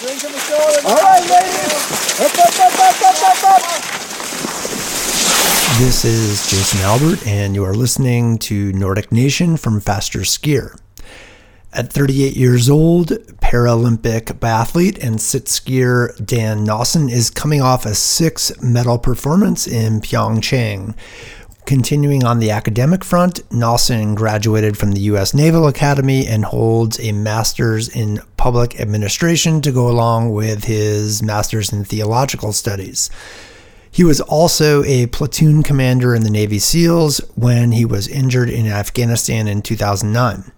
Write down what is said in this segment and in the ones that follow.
All right, ladies. Up, up, up, up, up, up, up. This is Jason Albert, and you are listening to Nordic Nation from Faster Skier. At 38 years old, Paralympic biathlete and sit skier Dan Cnossen is coming off a six medal performance in Pyeongchang. Continuing on the academic front, Cnossen graduated from the U.S. Naval Academy and holds a master's in public administration to go along with his master's in theological studies. He was also a platoon commander in the Navy SEALs when he was injured in Afghanistan in 2009.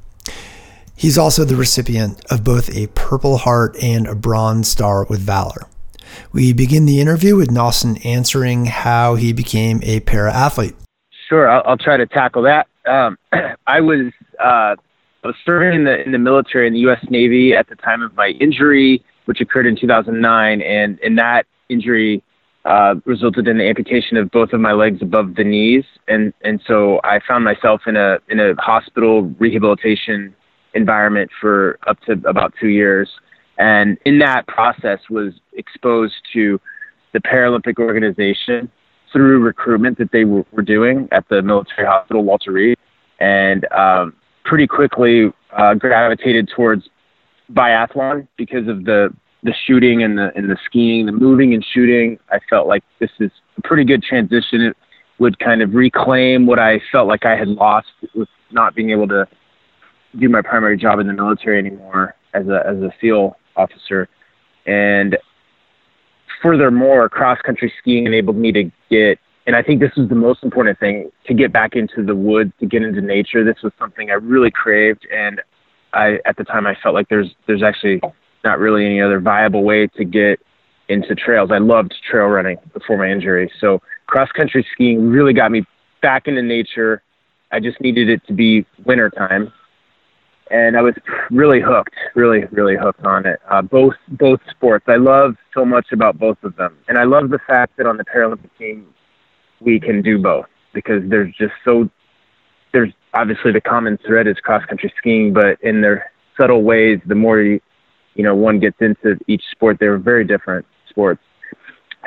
He's also the recipient of both a Purple Heart and a Bronze Star with Valor. We begin the interview with Cnossen answering how he became a para athlete. Sure, I'll, I'll try to tackle that. Um, I was uh, I was serving in the in the military in the U.S. Navy at the time of my injury, which occurred in 2009, and in that injury uh, resulted in the amputation of both of my legs above the knees, and and so I found myself in a in a hospital rehabilitation environment for up to about two years, and in that process was exposed to the Paralympic organization through recruitment that they were, were doing at the military hospital Walter Reed, and um, pretty quickly uh, gravitated towards biathlon because of the the shooting and the and the skiing, the moving and shooting. I felt like this is a pretty good transition. It would kind of reclaim what I felt like I had lost with not being able to do my primary job in the military anymore as a as a SEAL officer, and furthermore, cross country skiing enabled me to get, and I think this was the most important thing, to get back into the woods, to get into nature. This was something I really craved, and I at the time I felt like there's there's actually not really any other viable way to get into trails. I loved trail running before my injury, so cross country skiing really got me back into nature. I just needed it to be winter time and I was really hooked, really, really hooked on it. Uh, both both sports, I love so much about both of them, and I love the fact that on the Paralympic team we can do both because there's just so there's obviously the common thread is cross country skiing, but in their subtle ways, the more you you know one gets into each sport, they're very different sports,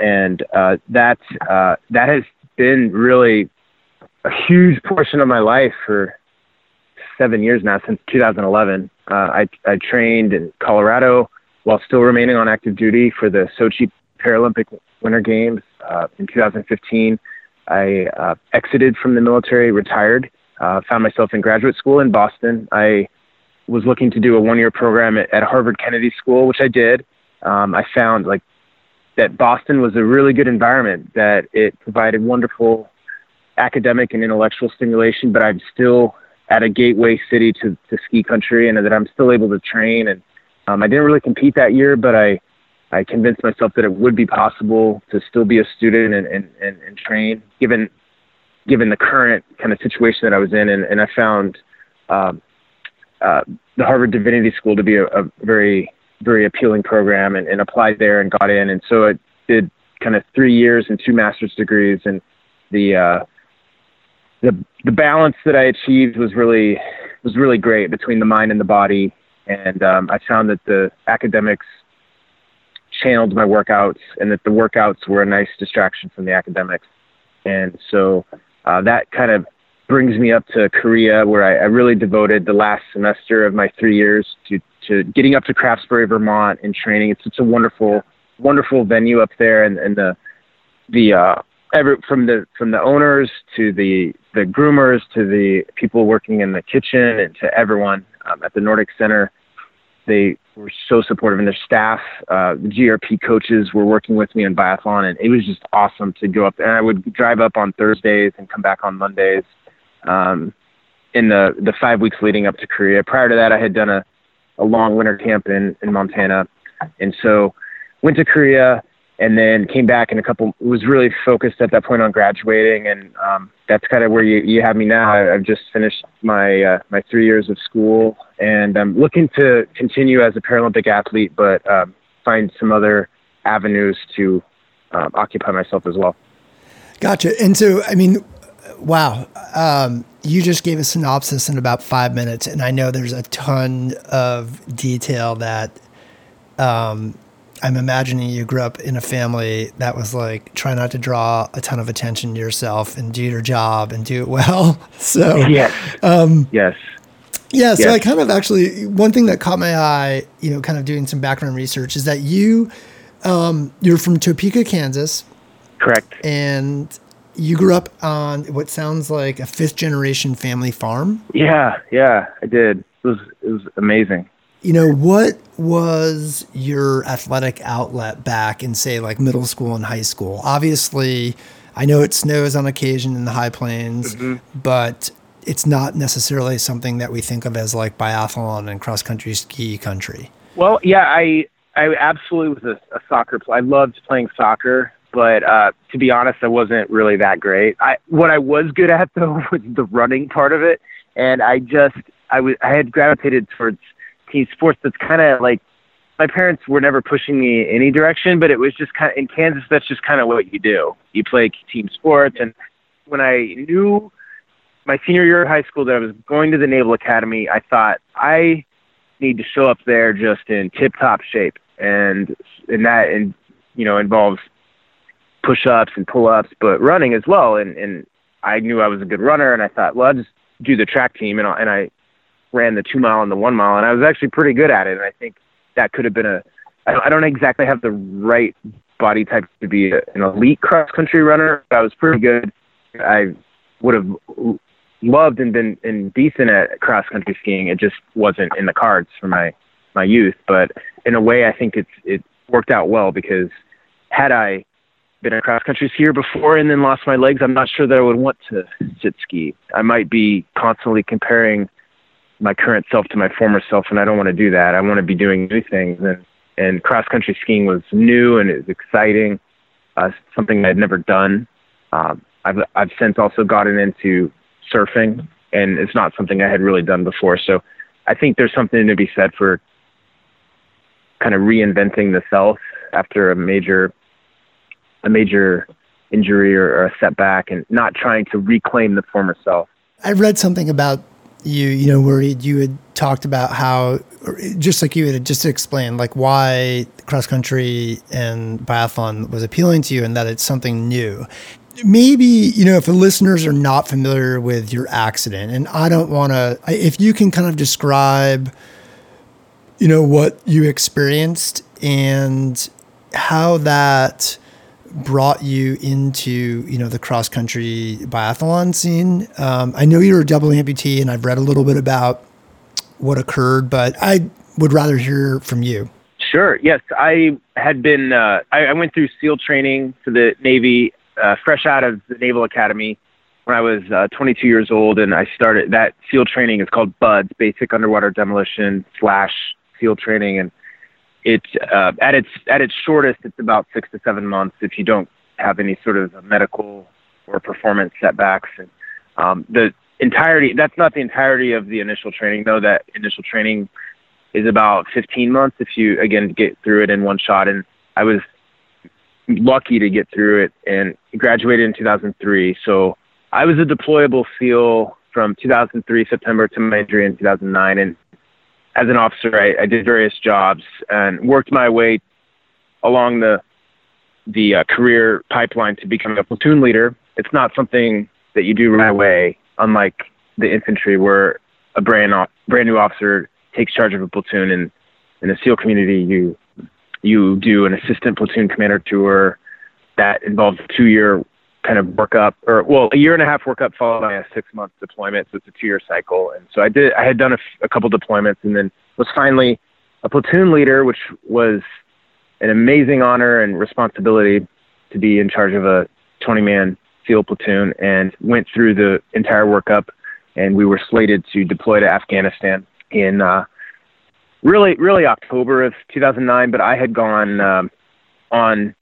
and uh, that uh, that has been really a huge portion of my life for seven years now, since 2011. Uh, I, I trained in Colorado while still remaining on active duty for the Sochi Paralympic Winter Games uh, in 2015. I uh, exited from the military, retired, uh, found myself in graduate school in Boston. I was looking to do a one year program at, at, Harvard Kennedy School, which I did. Um, I found like that Boston was a really good environment, that it provided wonderful academic and intellectual stimulation, but I'm still at a gateway city to, to ski country and that I'm still able to train. And um, I didn't really compete that year, but I, I convinced myself that it would be possible to still be a student and, and, and, and train given, given the current kind of situation that I was in. And, and I found um, uh, the Harvard Divinity School to be a, a very, very appealing program and, and applied there and got in. And so I did kind of three years and two master's degrees and the, uh, the the balance that I achieved was really was really great between the mind and the body, and um, I found that the academics channeled my workouts, and that the workouts were a nice distraction from the academics, and so uh, that kind of brings me up to Korea, where I, I really devoted the last semester of my three years to to getting up to Craftsbury, Vermont, and training. It's such a wonderful wonderful venue up there, and, and the the uh, every from the from the owners to the the groomers to the people working in the kitchen and to everyone um, at the Nordic Center. They were so supportive, and their staff, uh, the GRP coaches, were working with me on biathlon, and it was just awesome to go up. And I would drive up on Thursdays and come back on Mondays. Um, in the the five weeks leading up to Korea. Prior to that, I had done a a long winter camp in in Montana, and so went to Korea and then came back in a couple was really focused at that point on graduating. And um, that's kind of where you, you have me now. I, have just finished my uh, my three years of school and i'm looking to continue as a paralympic athlete but um, find some other avenues to um, occupy myself as well. Gotcha. And so i mean wow um, you just gave a synopsis in about five minutes and i know there's a ton of detail that um, I'm imagining you grew up in a family that was like try not to draw a ton of attention to yourself and do your job and do it well. So yes, um, yes, yeah. So yes. I kind of actually one thing that caught my eye, you know, kind of doing some background research is that you um, you're from Topeka, Kansas. Correct. And you grew up on what sounds like a fifth generation family farm. Yeah, yeah, I did. It was it was amazing. You know, what was your athletic outlet back in say like middle school and high school? Obviously, I know it snows on occasion in the high plains, mm-hmm. but it's not necessarily something that we think of as like biathlon and cross country ski country. Well, yeah, I I absolutely was a, a soccer player. I loved playing soccer but uh, to be honest, I wasn't really that great. I what I was good at though was the running part of it, and I just I was I had gravitated towards team sports. That's kind of like my parents were never pushing me any direction, but it was just kind of in Kansas. That's just kind of what you do. You play team sports, and when I knew my senior year of high school that I was going to the Naval Academy, I thought I need to show up there just in tip top shape, and and that and you know involves push ups and pull ups, but running as well. And and I knew I was a good runner, and I thought, well, I'll just do the track team, and I, and I ran the two mile and the one mile, and I was actually pretty good at it. And I think that could have been a. I don't exactly have the right body type to be an elite cross country runner, but I was pretty good. I would have loved and been and decent at cross country skiing. It just wasn't in the cards for my my youth. But in a way, I think it's it worked out well because had I been a cross country skier before and then lost my legs, I'm not sure that I would want to sit ski. I might be constantly comparing my current self to my former self, and I don't want to do that. I want to be doing new things, and and cross country skiing was new and it was exciting, uh, something I'd never done. Um, I've I've since also gotten into surfing, and it's not something I had really done before. So I think there's something to be said for kind of reinventing the self after a major a major injury or, or a setback and not trying to reclaim the former self. I read something about you, you know, where you had talked about how, just like you had just explained, like why cross country and biathlon was appealing to you and that it's something new. Maybe, you know, if the listeners are not familiar with your accident, and I don't want to, if you can kind of describe, you know, what you experienced and how that brought you into you know the cross country biathlon scene. Um, I know you're a double amputee, and I've read a little bit about what occurred, but I would rather hear from you. Sure. Yes, I had been. Uh, I, I, went through SEAL training for the Navy, uh, fresh out of the Naval Academy when I was uh, 22 years old, and I started that SEAL training is called BUDS, Basic Underwater Demolition slash SEAL training, and it's uh, at its at its shortest, it's about six to seven months if you don't have any sort of medical or performance setbacks. And um, the entirety that's not the entirety of the initial training, though. That initial training is about 15 months if you again get through it in one shot. And I was lucky to get through it and graduated in 2003. So I was a deployable SEAL from 2003 September to my injury in 2009, and as an officer, I, I did various jobs and worked my way along the the uh, career pipeline to become a platoon leader. It's not something that you do right away, unlike the infantry, where a brand brand new officer takes charge of a platoon. And in the SEAL community, you you do an assistant platoon commander tour that involves a two year kind of work up or well a year and a half work up followed by a six month deployment so it's a two year cycle. And so i did i had done a, couple deployments and then was finally a platoon leader which was an amazing honor and responsibility to be in charge of a 20 man SEAL platoon and went through the entire workup and we were slated to deploy to afghanistan in uh really really october of 2009 but i had gone um, on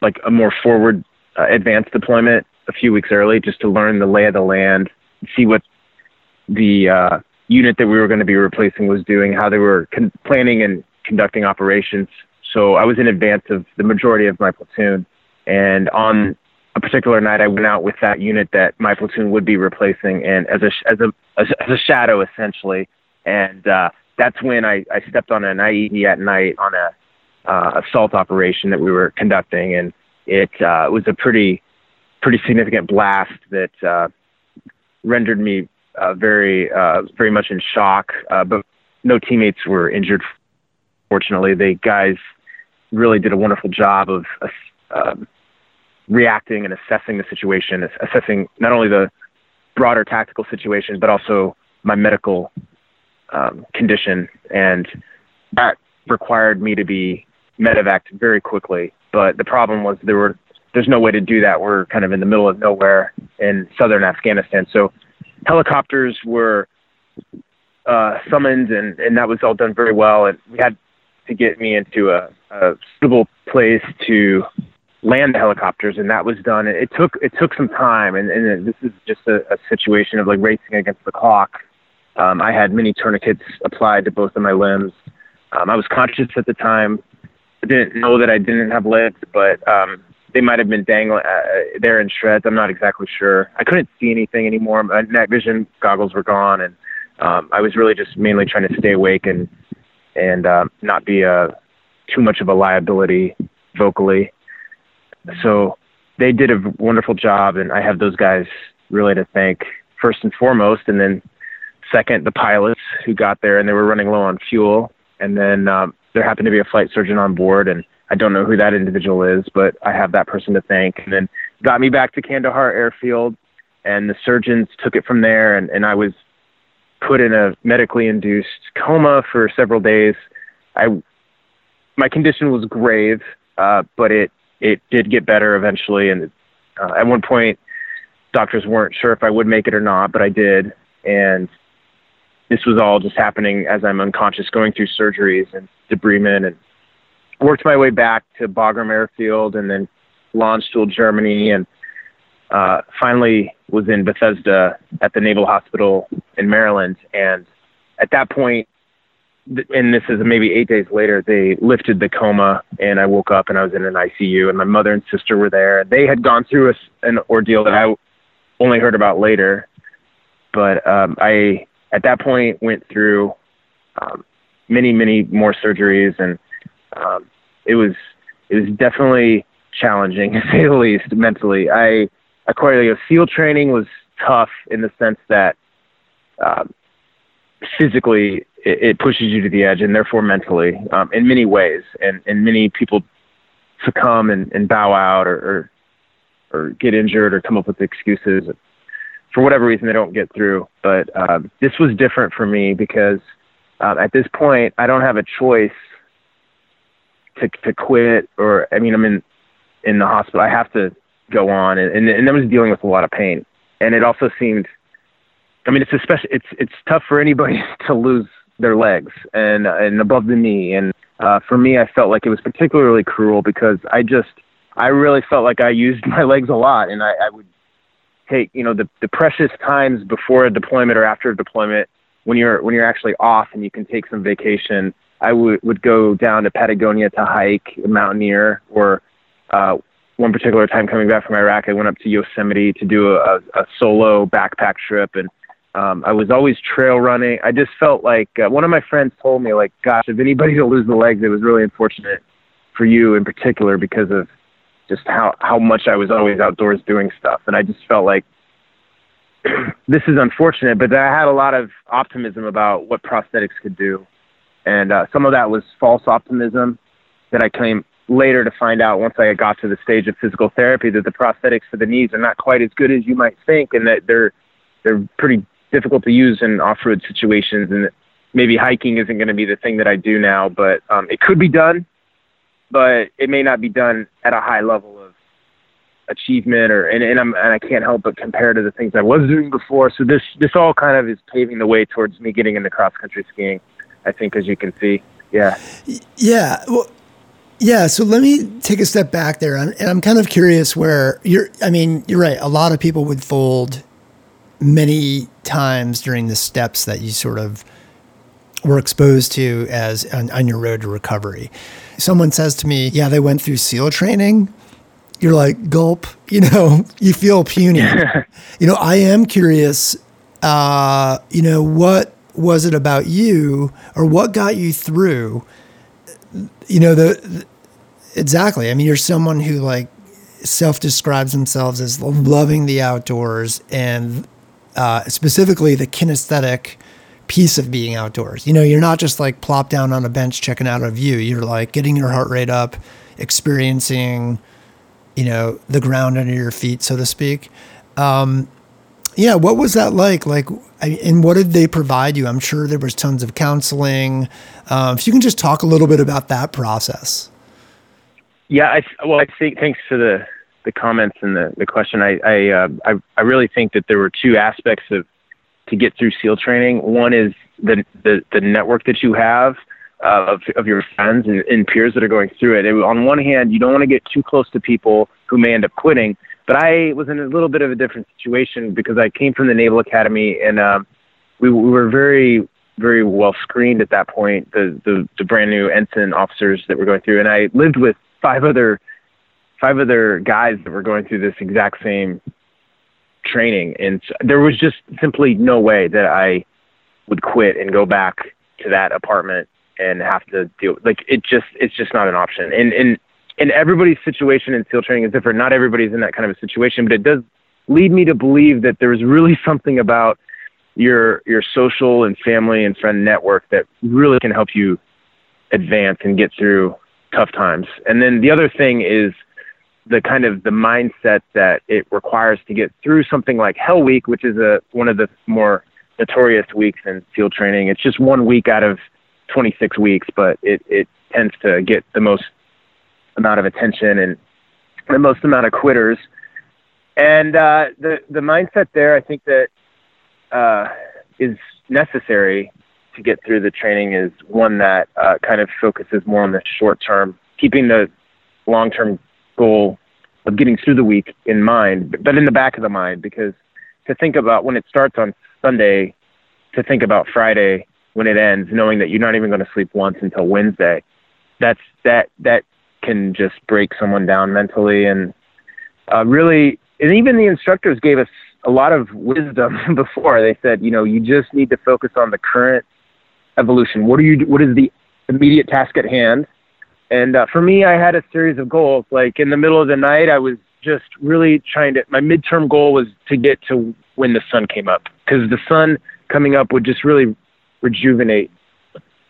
like a more forward uh, advanced deployment a few weeks early just to learn the lay of the land, see what the uh, unit that we were going to be replacing was doing, how they were con- planning and conducting operations. So I was in advance of the majority of my platoon. And on a particular night, I went out with that unit that my platoon would be replacing, and as a as a as a shadow essentially. And uh, that's when I, I stepped on an IED at night on a uh, assault operation that we were conducting, and it uh, was a pretty pretty significant blast that uh, rendered me uh, very uh, very much in shock. Uh, but no teammates were injured. Fortunately, the guys really did a wonderful job of um, reacting and assessing the situation, assessing not only the broader tactical situation, but also my medical um, condition, and that required me to be medevaced very quickly. But the problem was there were there's no way to do that. We're kind of in the middle of nowhere in southern Afghanistan, so helicopters were uh, summoned, and and that was all done very well. And we had to get me into a, a suitable place to land the helicopters, and that was done. It took it took some time, and, and this is just a, a situation of like racing against the clock. Um, I had many tourniquets applied to both of my limbs. Um, I was conscious at the time. Didn't know that I didn't have legs, but um, they might have been dangling uh, there in shreds. I'm not exactly sure. I couldn't see anything anymore. My night vision goggles were gone, and um, I was really just mainly trying to stay awake and and uh, not be a too much of a liability vocally. So they did a wonderful job, and I have those guys really to thank first and foremost, and then second the pilots who got there and they were running low on fuel, and then um, there happened to be a flight surgeon on board, and I don't know who that individual is, but I have that person to thank, and then got me back to Kandahar Airfield, and the surgeons took it from there, and, and I was put in a medically induced coma for several days. I my condition was grave, uh, but it it did get better eventually. And uh, at one point, doctors weren't sure if I would make it or not, but I did. And this was all just happening as I'm unconscious, going through surgeries and debridement, and worked my way back to Bagram Airfield, and then Landstuhl, Germany, and uh, finally was in Bethesda at the Naval Hospital in Maryland. And at that point, and this is maybe eight days later, they lifted the coma, and I woke up and I was in an ICU, and my mother and sister were there. They had gone through a, an ordeal that I only heard about later, but um, I at that point went through um, many, many more surgeries, and um, it was it was definitely challenging to say the least mentally. I acquired like, SEAL training was tough in the sense that um, physically it, it, pushes you to the edge and therefore mentally um, in many ways and, and many people succumb and, and bow out or, or, or get injured or come up with excuses for whatever reason they don't get through. But um, this was different for me because um, at this point i don't have a choice to, to quit or i mean i'm in in the hospital. I have to go on and, and, and i was dealing with a lot of pain. And it also seemed I mean, it's especially it's it's tough for anybody to lose their legs and and above the knee. And uh, for me, I felt like it was particularly cruel because I just I really felt like I used my legs a lot, and I, I would take you know the the precious times before a deployment or after a deployment when you're when you're actually off and you can take some vacation. I would would go down to Patagonia to hike, mountaineer, or uh, one particular time coming back from Iraq, I went up to Yosemite to do a, a solo backpack trip and um, I was always trail running. I just felt like uh, one of my friends told me, like, gosh, if anybody to lose the legs, it was really unfortunate for you in particular because of just how how much I was always outdoors doing stuff, and I just felt like this is unfortunate. But I had a lot of optimism about what prosthetics could do, and uh, some of that was false optimism that I came later to find out once I got to the stage of physical therapy that the prosthetics for the knees are not quite as good as you might think, and that they're they're pretty difficult to use in off-road situations, and maybe hiking isn't going to be the thing that I do now, but um, it could be done, but it may not be done at a high level of achievement, or and, and I'm and I can't help but compare to the things I was doing before. So this this all kind of is paving the way towards me getting into cross-country skiing. I think, as you can see, yeah, yeah. Well, yeah, so let me take a step back there, and I'm kind of curious where you're. I mean, you're right. A lot of people would fold many times during the steps that you sort of were exposed to as on, on, your road to recovery. Someone says to me, "Yeah, they went through SEAL training." You're like, "Gulp," you know. You feel puny. you know, I am curious. Uh, you know, what was it about you, or what got you through you know the, the exactly. I mean, you're someone who like self describes themselves as loving the outdoors and uh, specifically the kinesthetic piece of being outdoors. You know, you're not just like plop down on a bench checking out a view. You're like getting your heart rate up, experiencing, you know, the ground under your feet, so to speak. Um, yeah, what was that like? Like, and what did they provide you? I'm sure there was tons of counseling. Um, if you can just talk a little bit about that process. Yeah, I well, I think thanks for the the comments and the the question. I I uh, I, I really think that there were two aspects of to get through SEAL training. One is the the, the network that you have uh, of of your friends and, and peers that are going through it. it. On one hand, you don't want to get too close to people who may end up quitting. But I was in a little bit of a different situation because I came from the Naval Academy and uh, we, we were very very well screened at that point. The, the the brand new ensign officers that were going through, and I lived with five other five other guys that were going through this exact same training, and there was just simply no way that I would quit and go back to that apartment and have to deal. Like it just it's just not an option. And and and everybody's situation in SEAL training is different. Not everybody's in that kind of a situation, but it does lead me to believe that there's really something about your your social and family and friend network that really can help you advance and get through tough times. And then the other thing is the kind of the mindset that it requires to get through something like Hell Week, which is a one of the more notorious weeks in SEAL training. It's just one week out of 26 weeks, but it, it tends to get the most amount of attention and the most amount of quitters. And uh, the the mindset there, I think that uh, is necessary to get through the training is one that uh, kind of focuses more on the short term, keeping the long term goal of getting through the week in mind, but in the back of the mind, because to think about when it starts on Sunday, to think about Friday when it ends, knowing that you're not even going to sleep once until Wednesday, that's that that can just break someone down mentally and uh, really. And even the instructors gave us a lot of wisdom before. They said, you know, you just need to focus on the current evolution. What are you? What is the immediate task at hand? And uh, for me, I had a series of goals. Like in the middle of the night, I was just really trying to. My midterm goal was to get to when the sun came up, because the sun coming up would just really rejuvenate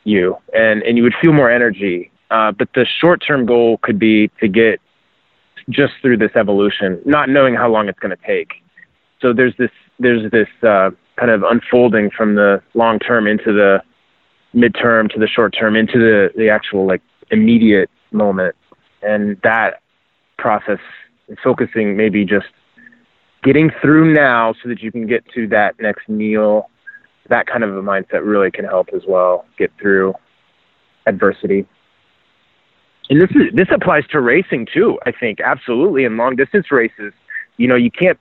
you, and and you would feel more energy. Uh, but the short term goal could be to get just through this evolution, not knowing how long it's going to take. So there's this there's this uh, kind of unfolding from the long term into the midterm to the short term into the, the actual like immediate moment. And that process focusing maybe just getting through now so that you can get to that next meal. That kind of a mindset really can help as well get through adversity. And this is this applies to racing too, I think, absolutely. In long distance races, you know, you can't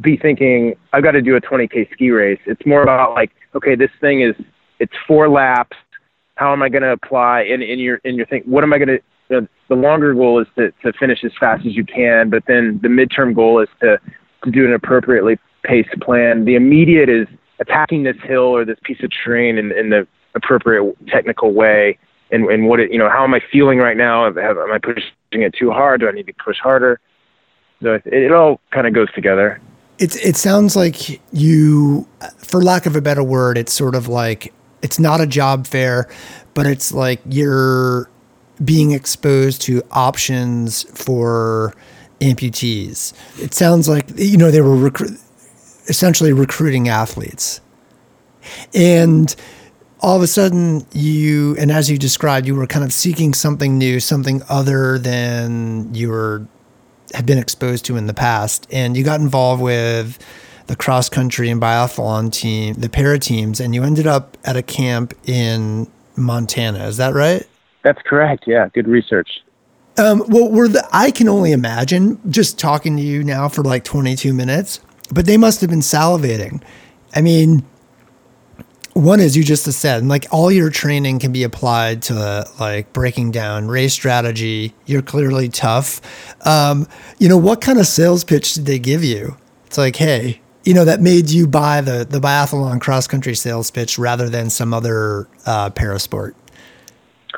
be thinking, I've got to do a 20K ski race. It's more about like, okay, this thing is it's four laps. How am I going to apply? And in your in your think, what am I going to? The, the longer goal is to to finish as fast as you can, but then the midterm goal is to to do an appropriately paced plan. The immediate is attacking this hill or this piece of terrain in, in the appropriate technical way. And, and what it, you know, how am I feeling right now? Am I pushing it too hard? Do I need to push harder? So it, it all kind of goes together. It, it sounds like you, for lack of a better word, it's sort of like it's not a job fair, but it's like you're being exposed to options for amputees. It sounds like you know they were recru- essentially recruiting athletes, and all of a sudden you and as you described, you were kind of seeking something new, something other than you were had been exposed to in the past, and you got involved with the cross country and biathlon team, the para teams, and you ended up at a camp in Montana. Is that right? That's correct. Yeah, good research. Um, well, were the, I can only imagine just talking to you now for like 22 minutes, but they must have been salivating. I mean, one is you just said, like all your training can be applied to like breaking down race strategy. You're clearly tough. Um, you know, what kind of sales pitch did they give you? It's like, hey, you know, that made you buy the the biathlon cross country sales pitch rather than some other uh, parasport?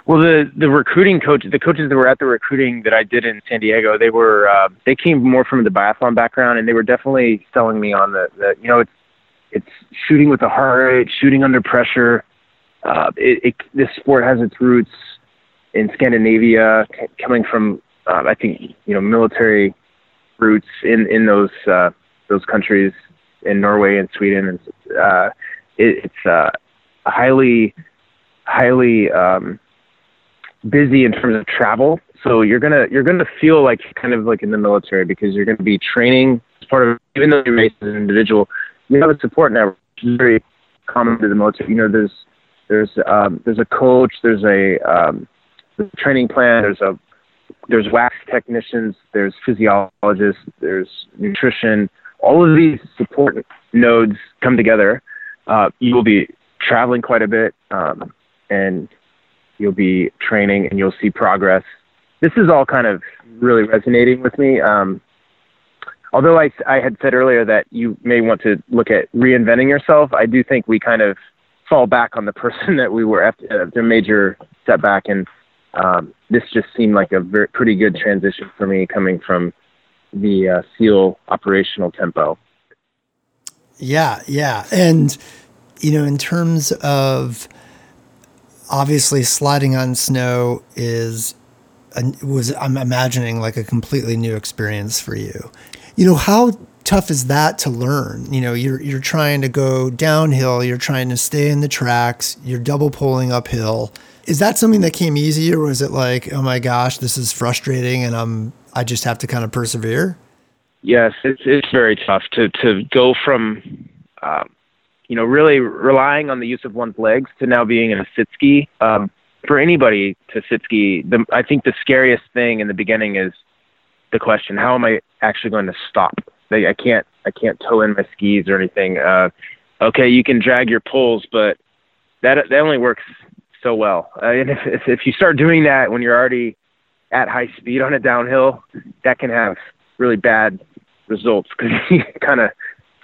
Well, the the recruiting coach, the coaches that were at the recruiting that I did in San Diego, they were uh, they came more from the biathlon background, and they were definitely selling me on the, the you know it's it's shooting with a heart rate, shooting under pressure. Uh, it, it, this sport has its roots in Scandinavia, c- coming from uh, I think you know military roots in in those uh, those countries in Norway and Sweden, and uh, it, it's uh, highly highly um, busy in terms of travel. So you're gonna you're gonna feel like kind of like in the military because you're gonna be training as part of even though you race as an individual, you have a support network, which is very common to the military. You know, there's there's um, there's a coach, there's a, um, training plan, there's a there's wax technicians, there's physiologists, there's nutrition. All of these support nodes come together. Uh, you will be traveling quite a bit, um, and you'll be training and you'll see progress. This is all kind of really resonating with me. Um, although I, I had said earlier that you may want to look at reinventing yourself, I do think we kind of fall back on the person that we were after, after a major setback. And um, this just seemed like a very, pretty good transition for me coming from the uh, SEAL operational tempo. Yeah, yeah. And, you know, in terms of obviously sliding on snow is was I'm imagining like a completely new experience for you. You know, how tough is that to learn? You know, you're you're trying to go downhill, you're trying to stay in the tracks, you're double pulling uphill. Is that something that came easy or was it like, oh my gosh, this is frustrating and I'm I just have to kind of persevere? Yes, it's it's very tough to to go from um, you know, really relying on the use of one's legs to now being in a sit ski. Um, for anybody to sit ski, the, I think the scariest thing in the beginning is the question: How am I actually going to stop? They, I can't, I can't tow in my skis or anything. Uh, okay, you can drag your poles, but that that only works so well. Uh, and if, if if you start doing that when you're already at high speed on a downhill, that can have really bad results because you kind of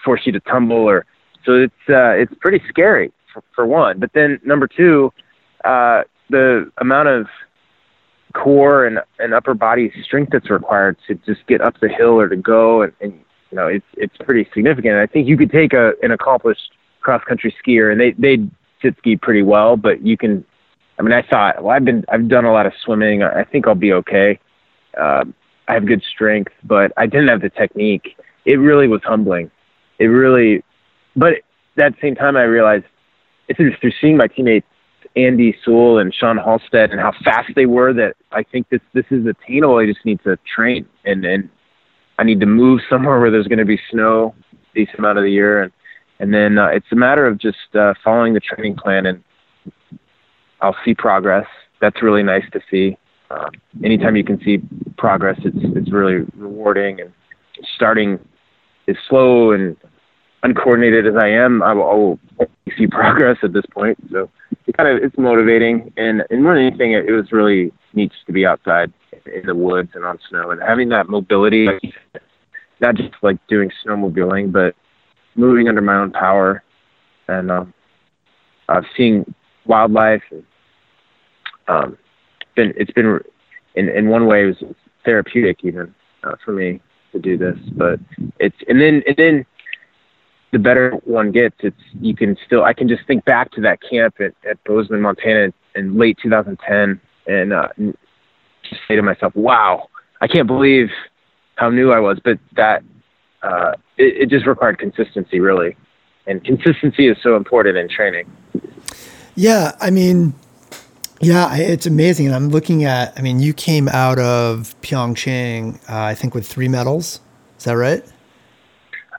force you to tumble or so it's uh, it's pretty scary for, for one. But then number two, uh, the amount of core and, and upper body strength that's required to just get up the hill or to go and, and you know it's it's pretty significant. I think you could take a an accomplished cross country skier and they they sit ski pretty well, but you can. I mean, I thought, well, I've been I've done a lot of swimming. I think I'll be okay. Uh, I have good strength, but I didn't have the technique. It really was humbling. It really but at the same time, I realized it's through seeing my teammates Andy Soule and Sean Halsted and how fast they were that I think this this is attainable. I just need to train and and I need to move somewhere where there's going to be snow a decent amount of the year and and then uh, it's a matter of just uh, following the training plan and I'll see progress. That's really nice to see. Um, anytime you can see progress, it's it's really rewarding and starting is slow and uncoordinated as I am, I will, I will see progress at this point. So it kind of it's motivating, and and more than anything, it, it was really neat to be outside in the woods and on snow, and having that mobility, not just like doing snowmobiling, but moving under my own power, and um, uh, seeing wildlife. And, um, been it's been in in one way it was therapeutic even uh, for me to do this, but it's and then and then the better one gets, it's you can still I can just think back to that camp at, at Bozeman, Montana in late 2010 and uh, just say to myself, wow, I can't believe how new I was. But that uh, it, it just required consistency, really, and consistency is so important in training. Yeah, I mean, yeah, it's amazing. And I'm looking at, I mean, you came out of Pyeongchang, uh, I think, with three medals. Is that right?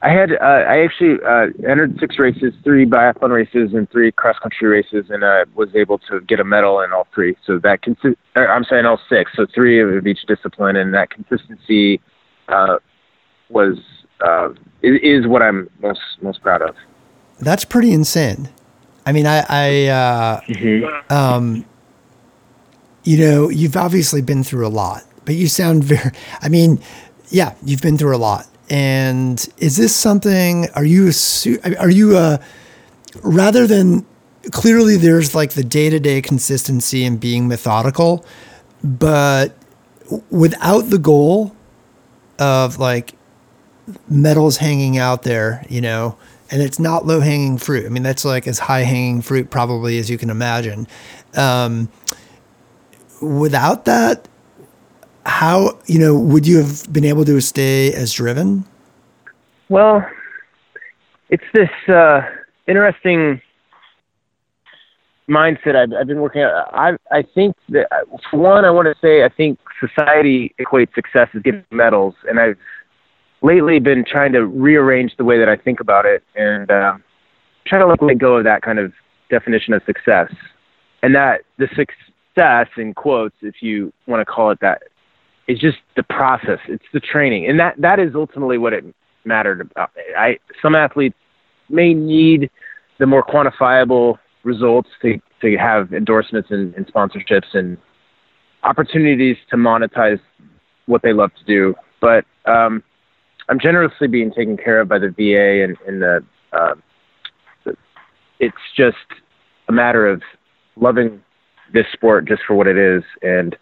I had uh, I actually uh, entered six races, three biathlon races, and three cross country races, and uh, was able to get a medal in all three. So that consi- I'm saying all six, so three of each discipline, and that consistency uh, was uh, is, what I'm most most proud of. That's pretty insane. I mean, I, I uh, mm-hmm. um, you know, you've obviously been through a lot, but you sound very. I mean, yeah, you've been through a lot and is this something? Are you are you a rather than clearly there's like the day to day consistency and being methodical, but without the goal of like medals hanging out there, you know, and it's not low hanging fruit. I mean, that's like as high hanging fruit probably as you can imagine. Um, without that, how, you know, would you have been able to stay as driven? Well, it's this uh, interesting mindset I've, I've, been working at. I, I think that, for one, I want to say I think society equates success as getting medals, and I've lately been trying to rearrange the way that I think about it and uh, trying to let go of that kind of definition of success. And that the success, in quotes, if you want to call it that, is just the process. It's the training, and that that is ultimately what it mattered about. I some athletes may need the more quantifiable results to to have endorsements and, and sponsorships and opportunities to monetize what they love to do. But um, I'm generously being taken care of by the VA and, and the, uh. It's just a matter of loving this sport just for what it is and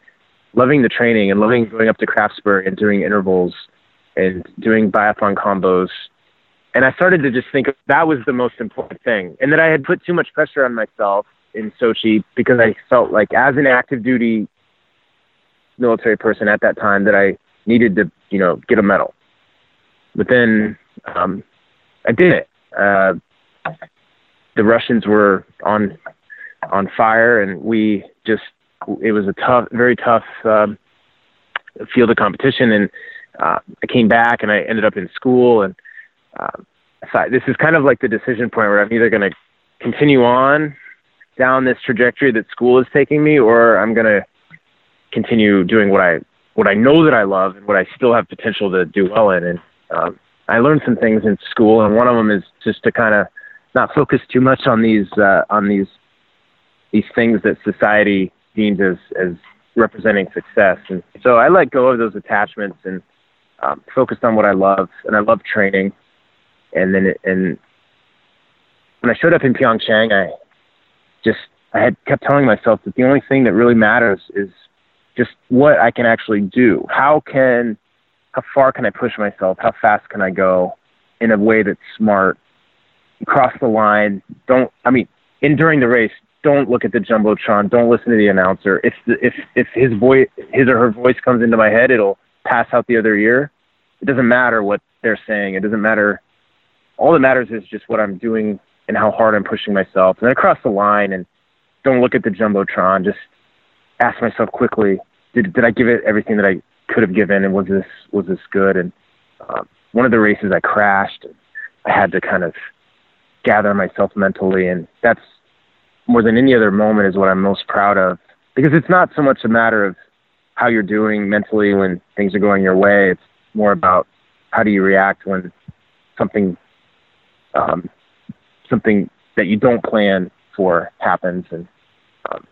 loving the training and loving going up to Craftsbury and doing intervals and doing biathlon combos. And I started to just think that was the most important thing. And that I had put too much pressure on myself in Sochi because I felt like as an active duty military person at that time that I needed to, you know, get a medal. But then um, I did it. Uh, the Russians were on fire, and we just it was a tough, very tough um, field of competition. And uh, I came back, and I ended up in school, and uh, so this is kind of like the decision point where I'm either going to continue on down this trajectory that school is taking me, or I'm going to continue doing what I what I know that I love and what I still have potential to do well in. And um, I learned some things in school, and one of them is just to kind of not focus too much on these uh, on these these things that society deems as as representing success. And so I let go of those attachments and um, focused on what I love, and I love training. And then and when I showed up in Pyeongchang, I just I had kept telling myself that the only thing that really matters is just what I can actually do. How can how far can I push myself? How fast can I go in a way that's smart? Cross the line. Don't I mean in during the race, don't look at the jumbotron. Don't listen to the announcer. If the, if if his voice, his or her voice comes into my head, it'll pass out the other ear. It doesn't matter what they're saying. It doesn't matter. All that matters is just what I'm doing and how hard I'm pushing myself. And I cross the line and don't look at the jumbotron. Just ask myself quickly: Did did I give it everything that I could have given? And was this was this good? And um, one of the races I crashed. I had to kind of gather myself mentally, and that's more than any other moment is what I'm most proud of because it's not so much a matter of how you're doing mentally when things are going your way. It's more about how do you react when something um, something that you don't plan for happens, and um,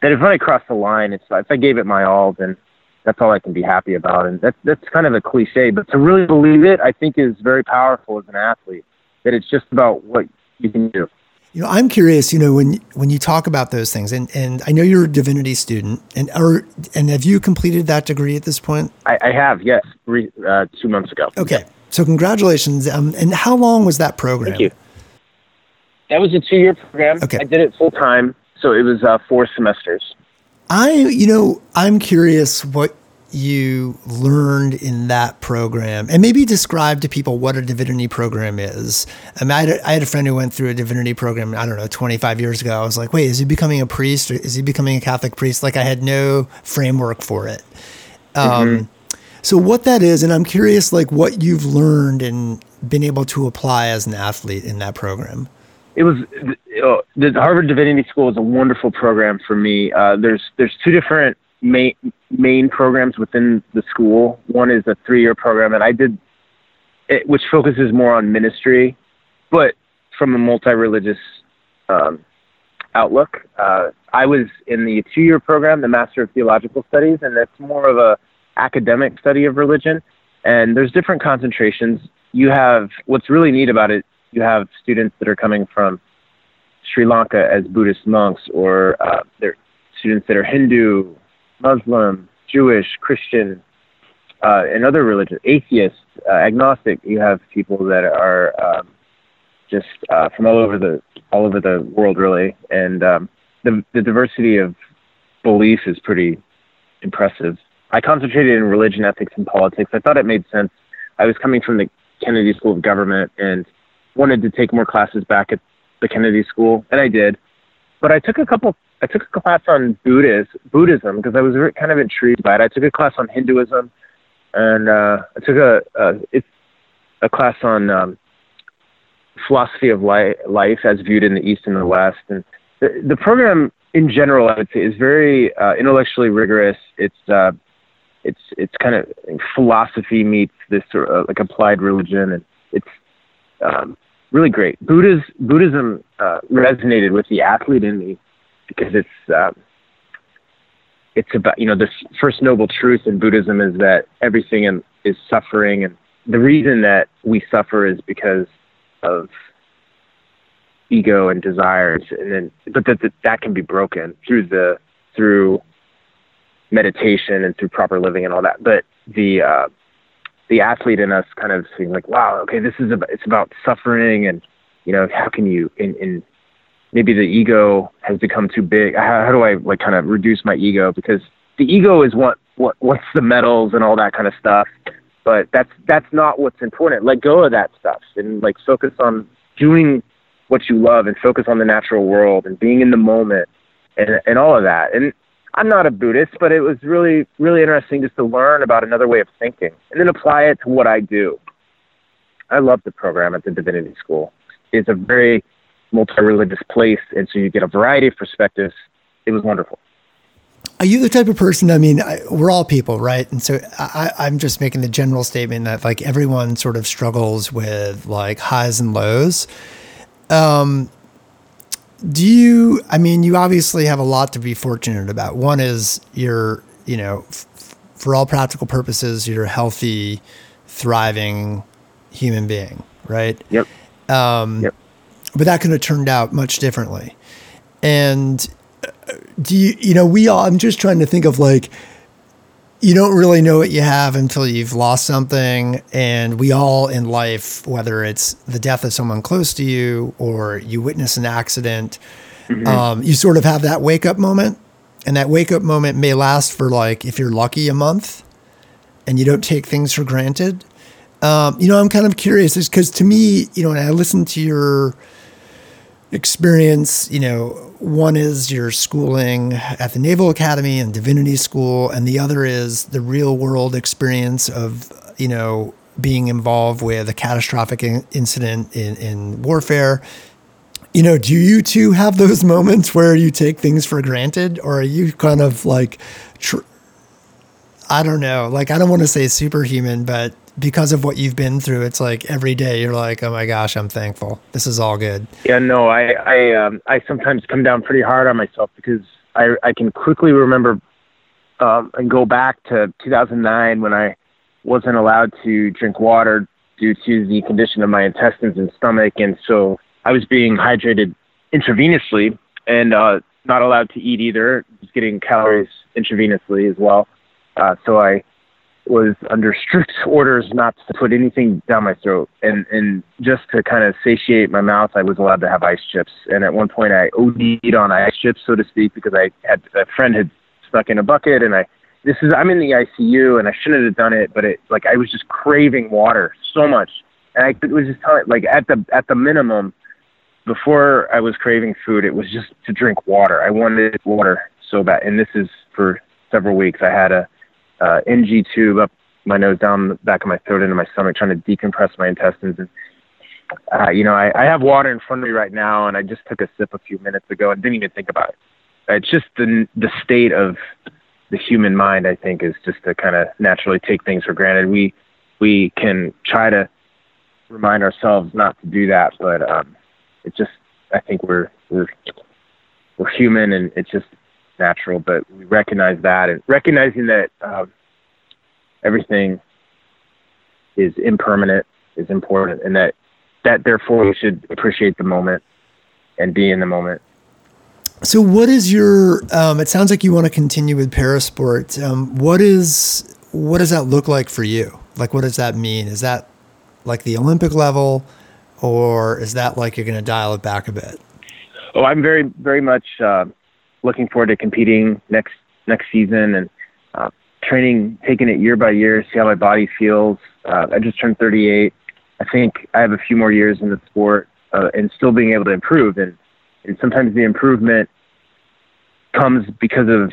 that if I cross the line, it's if I gave it my all, then that's all I can be happy about. And that's that's kind of a cliche, but to really believe it, I think is very powerful as an athlete. That it's just about what you can do. You know, I'm curious. You know, when when you talk about those things, and, and I know you're a divinity student, and or and have you completed that degree at this point? I, I have, yes, three, uh, two months ago. Okay, so congratulations. Um, and how long was that program? Thank you. That was a two-year program. Okay, I did it full time, so it was uh, four semesters. I, you know, I'm curious what you learned in that program and maybe describe to people what a divinity program is. I, mean, I, had a, I had a friend who went through a divinity program, I don't know, 25 years ago. I was like, wait, is he becoming a priest or is he becoming a Catholic priest? Like I had no framework for it. Um, mm-hmm. So what that is, and I'm curious, like what you've learned and been able to apply as an athlete in that program. It was the Harvard Divinity School is a wonderful program for me. Uh, there's there's two different main main programs within the school. One is a three year program, and I did it, which focuses more on ministry, but from a multi religious um, outlook. Uh, I was in the two year program, the Master of Theological Studies, and that's more of a academic study of religion. And there's different concentrations. You have what's really neat about it. You have students that are coming from Sri Lanka as Buddhist monks, or uh, there students that are Hindu, Muslim, Jewish, Christian, uh, and other religions, atheist, uh, agnostic. You have people that are um, just uh, from all over the all over the world, really, and um, the the diversity of belief is pretty impressive. I concentrated in religion, ethics, and politics. I thought it made sense. I was coming from the Kennedy School of Government and wanted to take more classes back at the Kennedy School, and I did. But I took a couple I took a class on Buddhist, Buddhism because I was kind of intrigued by it. I took a class on Hinduism, and uh, I took a, a it's a class on um, philosophy of li- life as viewed in the East and the West. And the, the program in general, I would say, is very uh, intellectually rigorous. It's uh, it's it's kind of philosophy meets this sort of like applied religion, and it's um, really great. Buddha's, Buddhism uh, resonated with the athlete in me because it's um, it's about you know the first noble truth in Buddhism is that everything in, is suffering, and the reason that we suffer is because of ego and desires, and then but that that, that can be broken through the through meditation and through proper living and all that. But the uh, the athlete in us kind of seeing like, wow, okay, this is about it's about suffering, and you know, how can you in in maybe the ego has become too big. How, how do I like kind of reduce my ego? Because the ego is what what what's the medals and all that kind of stuff. But that's that's not what's important. Let go of that stuff and like focus on doing what you love and focus on the natural world and being in the moment and and all of that. And I'm not a Buddhist, but it was really really interesting just to learn about another way of thinking and then apply it to what I do. I love the program at the Divinity School. It's a very multi-religious place, and so you get a variety of perspectives. It was wonderful. Are you the type of person? I mean, I, we're all people, right? And so I, I'm just making the general statement that like everyone sort of struggles with like highs and lows. Um, do you? I mean, you obviously have a lot to be fortunate about. One is you're, you know, f- for all practical purposes, you're a healthy, thriving human being, right? Yep. Um, yep but that could have turned out much differently. And uh, do you, you know, we all, I'm just trying to think of like, you don't really know what you have until you've lost something. And we all in life, whether it's the death of someone close to you or you witness an accident, mm-hmm. um, you sort of have that wake up moment. And that wake up moment may last for like, if you're lucky, a month and you don't take things for granted. Um, you know, I'm kind of curious because to me, you know, when I listen to your, experience, you know, one is your schooling at the Naval Academy and Divinity School, and the other is the real world experience of, you know, being involved with a catastrophic in- incident in, in warfare. You know, do you two have those moments where you take things for granted, or are you kind of like, tr- I don't know, like, I don't want to say superhuman, but because of what you've been through, it's like every day you're like, oh my gosh, I'm thankful. This is all good. Yeah, no, I I um, I sometimes come down pretty hard on myself because I I can quickly remember um, and go back to 2009 when I wasn't allowed to drink water due to the condition of my intestines and stomach, and so I was being hydrated intravenously and uh, not allowed to eat either. Just getting calories intravenously as well. Uh, so I was under strict orders not to put anything down my throat. And and just to kind of satiate my mouth i was allowed to have ice chips. And at one point i od'd on ice chips so to speak because i had a friend had stuck in a bucket and i this is i'm in the icu and i shouldn't have done it but it like i was just craving water so much. And i was just telling like at the at the minimum before i was craving food it was just to drink water. I wanted water so bad. And this is for several weeks. I had a uh, NG tube up my nose, down the back of my throat, into my stomach, trying to decompress my intestines. And uh, you know, I, I have water in front of me right now, and I just took a sip a few minutes ago and didn't even think about it. It's just the the state of the human mind. I think is just to kind of naturally take things for granted. We we can try to remind ourselves not to do that, but um, it just I think we're we're we're human, and it's just natural, but we recognize that and recognizing that um, everything is impermanent is important, and that that therefore we should appreciate the moment and be in the moment. So, what is your? Um, it sounds like you want to continue with parasport. Um, what is what does that look like for you? Like, what does that mean? Is that like the Olympic level, or is that like you're going to dial it back a bit? Oh, I'm very very much uh, looking forward to competing next next season and uh, training, taking it year by year, see how my body feels. Uh, I just turned 38. I think I have a few more years in the sport uh, and still being able to improve and and sometimes the improvement comes because of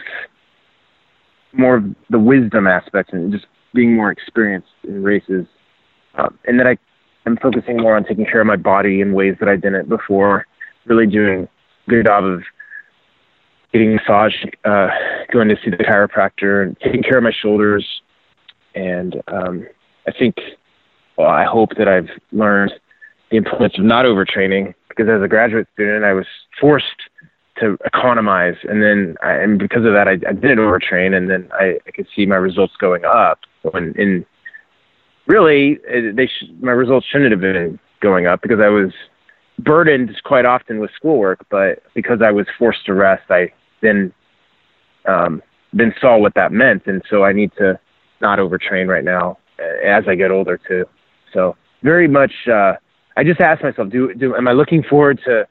more of the wisdom aspect and just being more experienced in races. Um, and that I am focusing more on taking care of my body in ways that I didn't before, really doing a good job of getting massage, uh, going to see the chiropractor, and taking care of my shoulders. And um, I think, well, I hope that I've learned the importance of not overtraining because as a graduate student, I was forced to economize, and then I, and because of that, I, I didn't overtrain, and then I, I could see my results going up. When in really, they sh- my results shouldn't have been going up because I was burdened quite often with schoolwork, but because I was forced to rest, I then um, then saw what that meant, and so I need to not overtrain right now as I get older too. So very much. Uh, I just asked myself, do, do am I looking forward to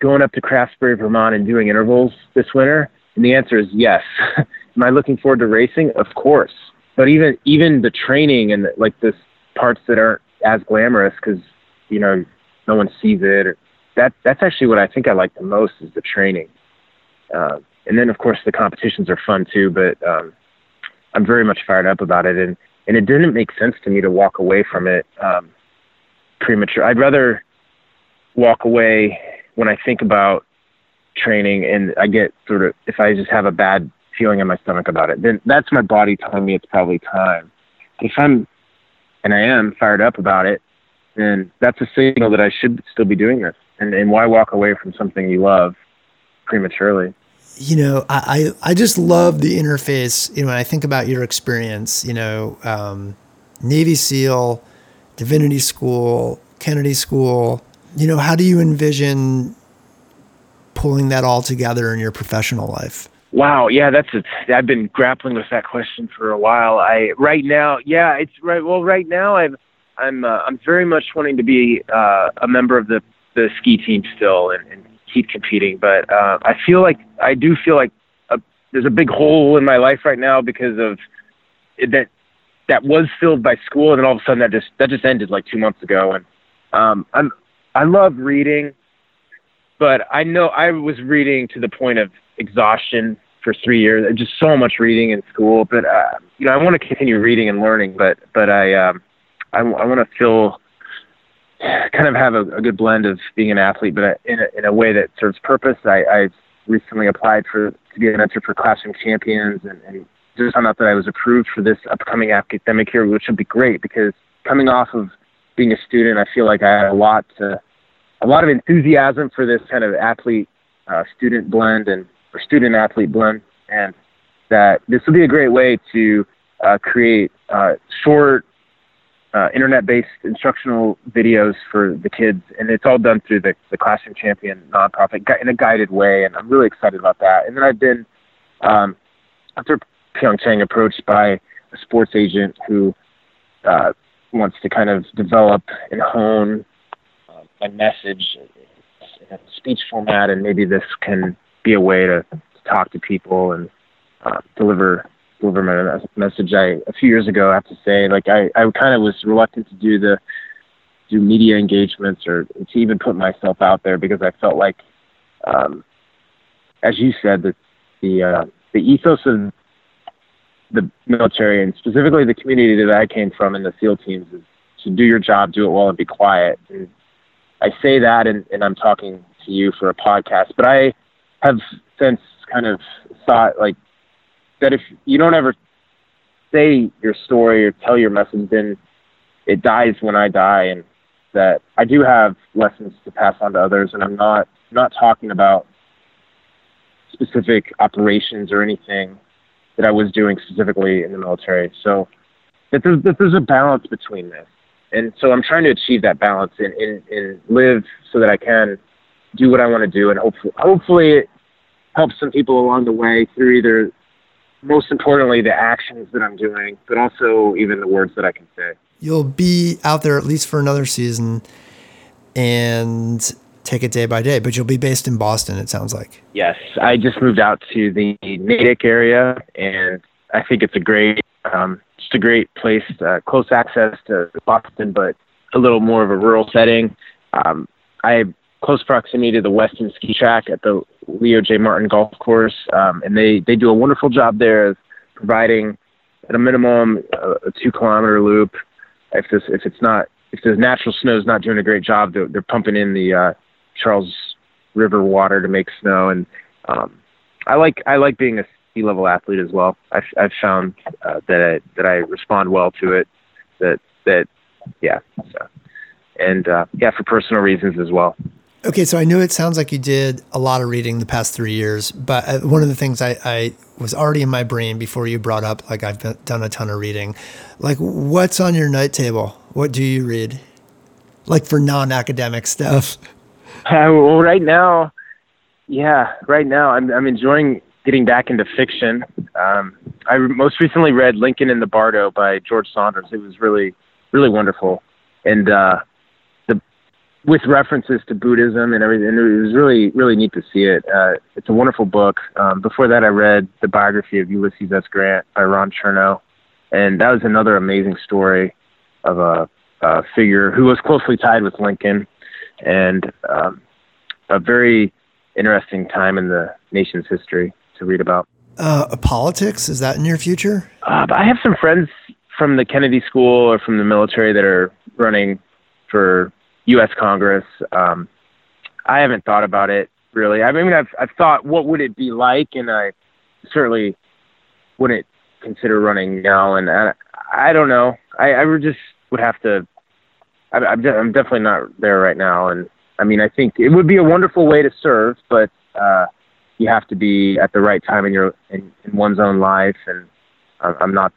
going up to Craftsbury, Vermont, and doing intervals this winter? And the answer is yes. am I looking forward to racing? Of course. But even even the training and the, like this parts that aren't as glamorous because you know no one sees it. Or, that that's actually what I think I like the most is the training. Uh, and then of course the competitions are fun too. But um, I'm very much fired up about it, and and it didn't make sense to me to walk away from it. Um, premature. I'd rather walk away when I think about training and I get sort of if I just have a bad feeling in my stomach about it, then that's my body telling me it's probably time. If I'm and I am fired up about it, then that's a signal that I should still be doing this. And and why walk away from something you love prematurely? You know, I, I just love the interface. You know, when I think about your experience, you know, um, Navy SEAL, divinity school, Kennedy school. You know, how do you envision pulling that all together in your professional life? Wow, yeah, that's a, I've been grappling with that question for a while. I right now, yeah, it's right. Well, right now, I'm I'm uh, I'm very much wanting to be uh, a member of the the ski team still and, and keep competing. But uh, I feel like I do feel like a, there's a big hole in my life right now because of that that was filled by school, and then all of a sudden that just that just ended like two months ago. And um, I'm I love reading, but I know I was reading to the point of exhaustion for three years. Just so much reading in school, but uh, you know I want to continue reading and learning, but but I um, I, I want to feel kind of have a, a good blend of being an athlete, but in a, in a way that serves purpose. I, I recently applied for to be an mentor for Classroom Champions and, and just found out that I was approved for this upcoming academic year, which would be great because coming off of being a student, I feel like I had a lot to, a lot of enthusiasm for this kind of athlete uh, student blend and or student athlete blend, and that this would be a great way to uh, create uh, short uh, internet-based instructional videos for the kids, and it's all done through the, the Classroom Champion nonprofit in a guided way, and I'm really excited about that. And then I've been um, after Pyeongchang approached by a sports agent who uh, wants to kind of develop and hone uh, my message in a speech format, and maybe this can be a way to, to talk to people and uh, deliver deliver my message. I a few years ago, I have to say, like I I kind of was reluctant to do the do media engagements or to even put myself out there because I felt like, um, as you said, that the uh, the ethos of the military and specifically the community that I came from in the SEAL teams is to do your job, do it well, and be quiet. And I say that, and, and I'm talking to you for a podcast, but I have since kind of thought like that if you don't ever say your story or tell your message, then it dies when I die, and that I do have lessons to pass on to others, and I'm not not talking about specific operations or anything that I was doing specifically in the military. So that there's, that there's a balance between this. And so I'm trying to achieve that balance and, and, and live so that I can do what I want to do, and hopefully, hopefully, it helps some people along the way through either, most importantly, the actions that I'm doing, but also even the words that I can say. You'll be out there at least for another season, and take it day by day. But you'll be based in Boston, it sounds like. Yes, I just moved out to the Natick area, and I think it's a great, um, just a great place, uh, close access to Boston, but a little more of a rural setting. Um, I close proximity to the Weston Ski Track at the Leo J. Martin Golf Course, um, and they they do a wonderful job there of providing, at a minimum, a, a two kilometer loop. If this if it's not if the natural snow is not doing a great job, they're, they're pumping in the uh, Charles River water to make snow, and um, I like I like being a ski level athlete as well. I've, I've found uh, that I, that I respond well to it. That that yeah. So, and uh, yeah, for personal reasons as well. Okay, so I know it sounds like you did a lot of reading the past three years, but uh, one of the things I, I was already in my brain before you brought up, like I've done a ton of reading. Like, what's on your night table? What do you read? Like for non-academic stuff. Uh, well, right now, yeah, right now I'm I'm enjoying getting back into fiction. Um, I most recently read Lincoln in the Bardo by George Saunders. It was really really wonderful, and uh, with references to Buddhism and everything. And it was really really neat to see it. Uh, it's a wonderful book. Um, before that, I read the biography of Ulysses S. Grant by Ron Chernow, and that was another amazing story of a, a figure who was closely tied with Lincoln, and um, a very interesting time in the nation's history to read about. Uh, politics is that in your future? Uh, I have some friends from the Kennedy School or from the military that are running for U.S. Congress. Um, I haven't thought about it really. I mean, I've I've thought what would it be like, and I certainly wouldn't consider running now. And I, I don't know. I, I would just would have to. I, I'm, de- I'm definitely not there right now, and I mean, I think it would be a wonderful way to serve, but uh, you have to be at the right time in your in, in one's own life, and I'm not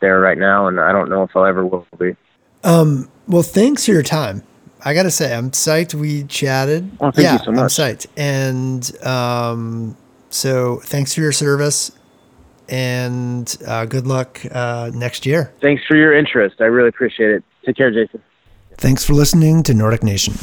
there right now, and I don't know if I'll ever will be. Um, well, thanks for your time. I gotta say, I'm psyched we chatted. Oh, thank yeah, you so much. I'm psyched, and um, so thanks for your service, and uh, good luck uh, next year. Thanks for your interest. I really appreciate it. Take care, Jason. Thanks for listening to Nordic Nation.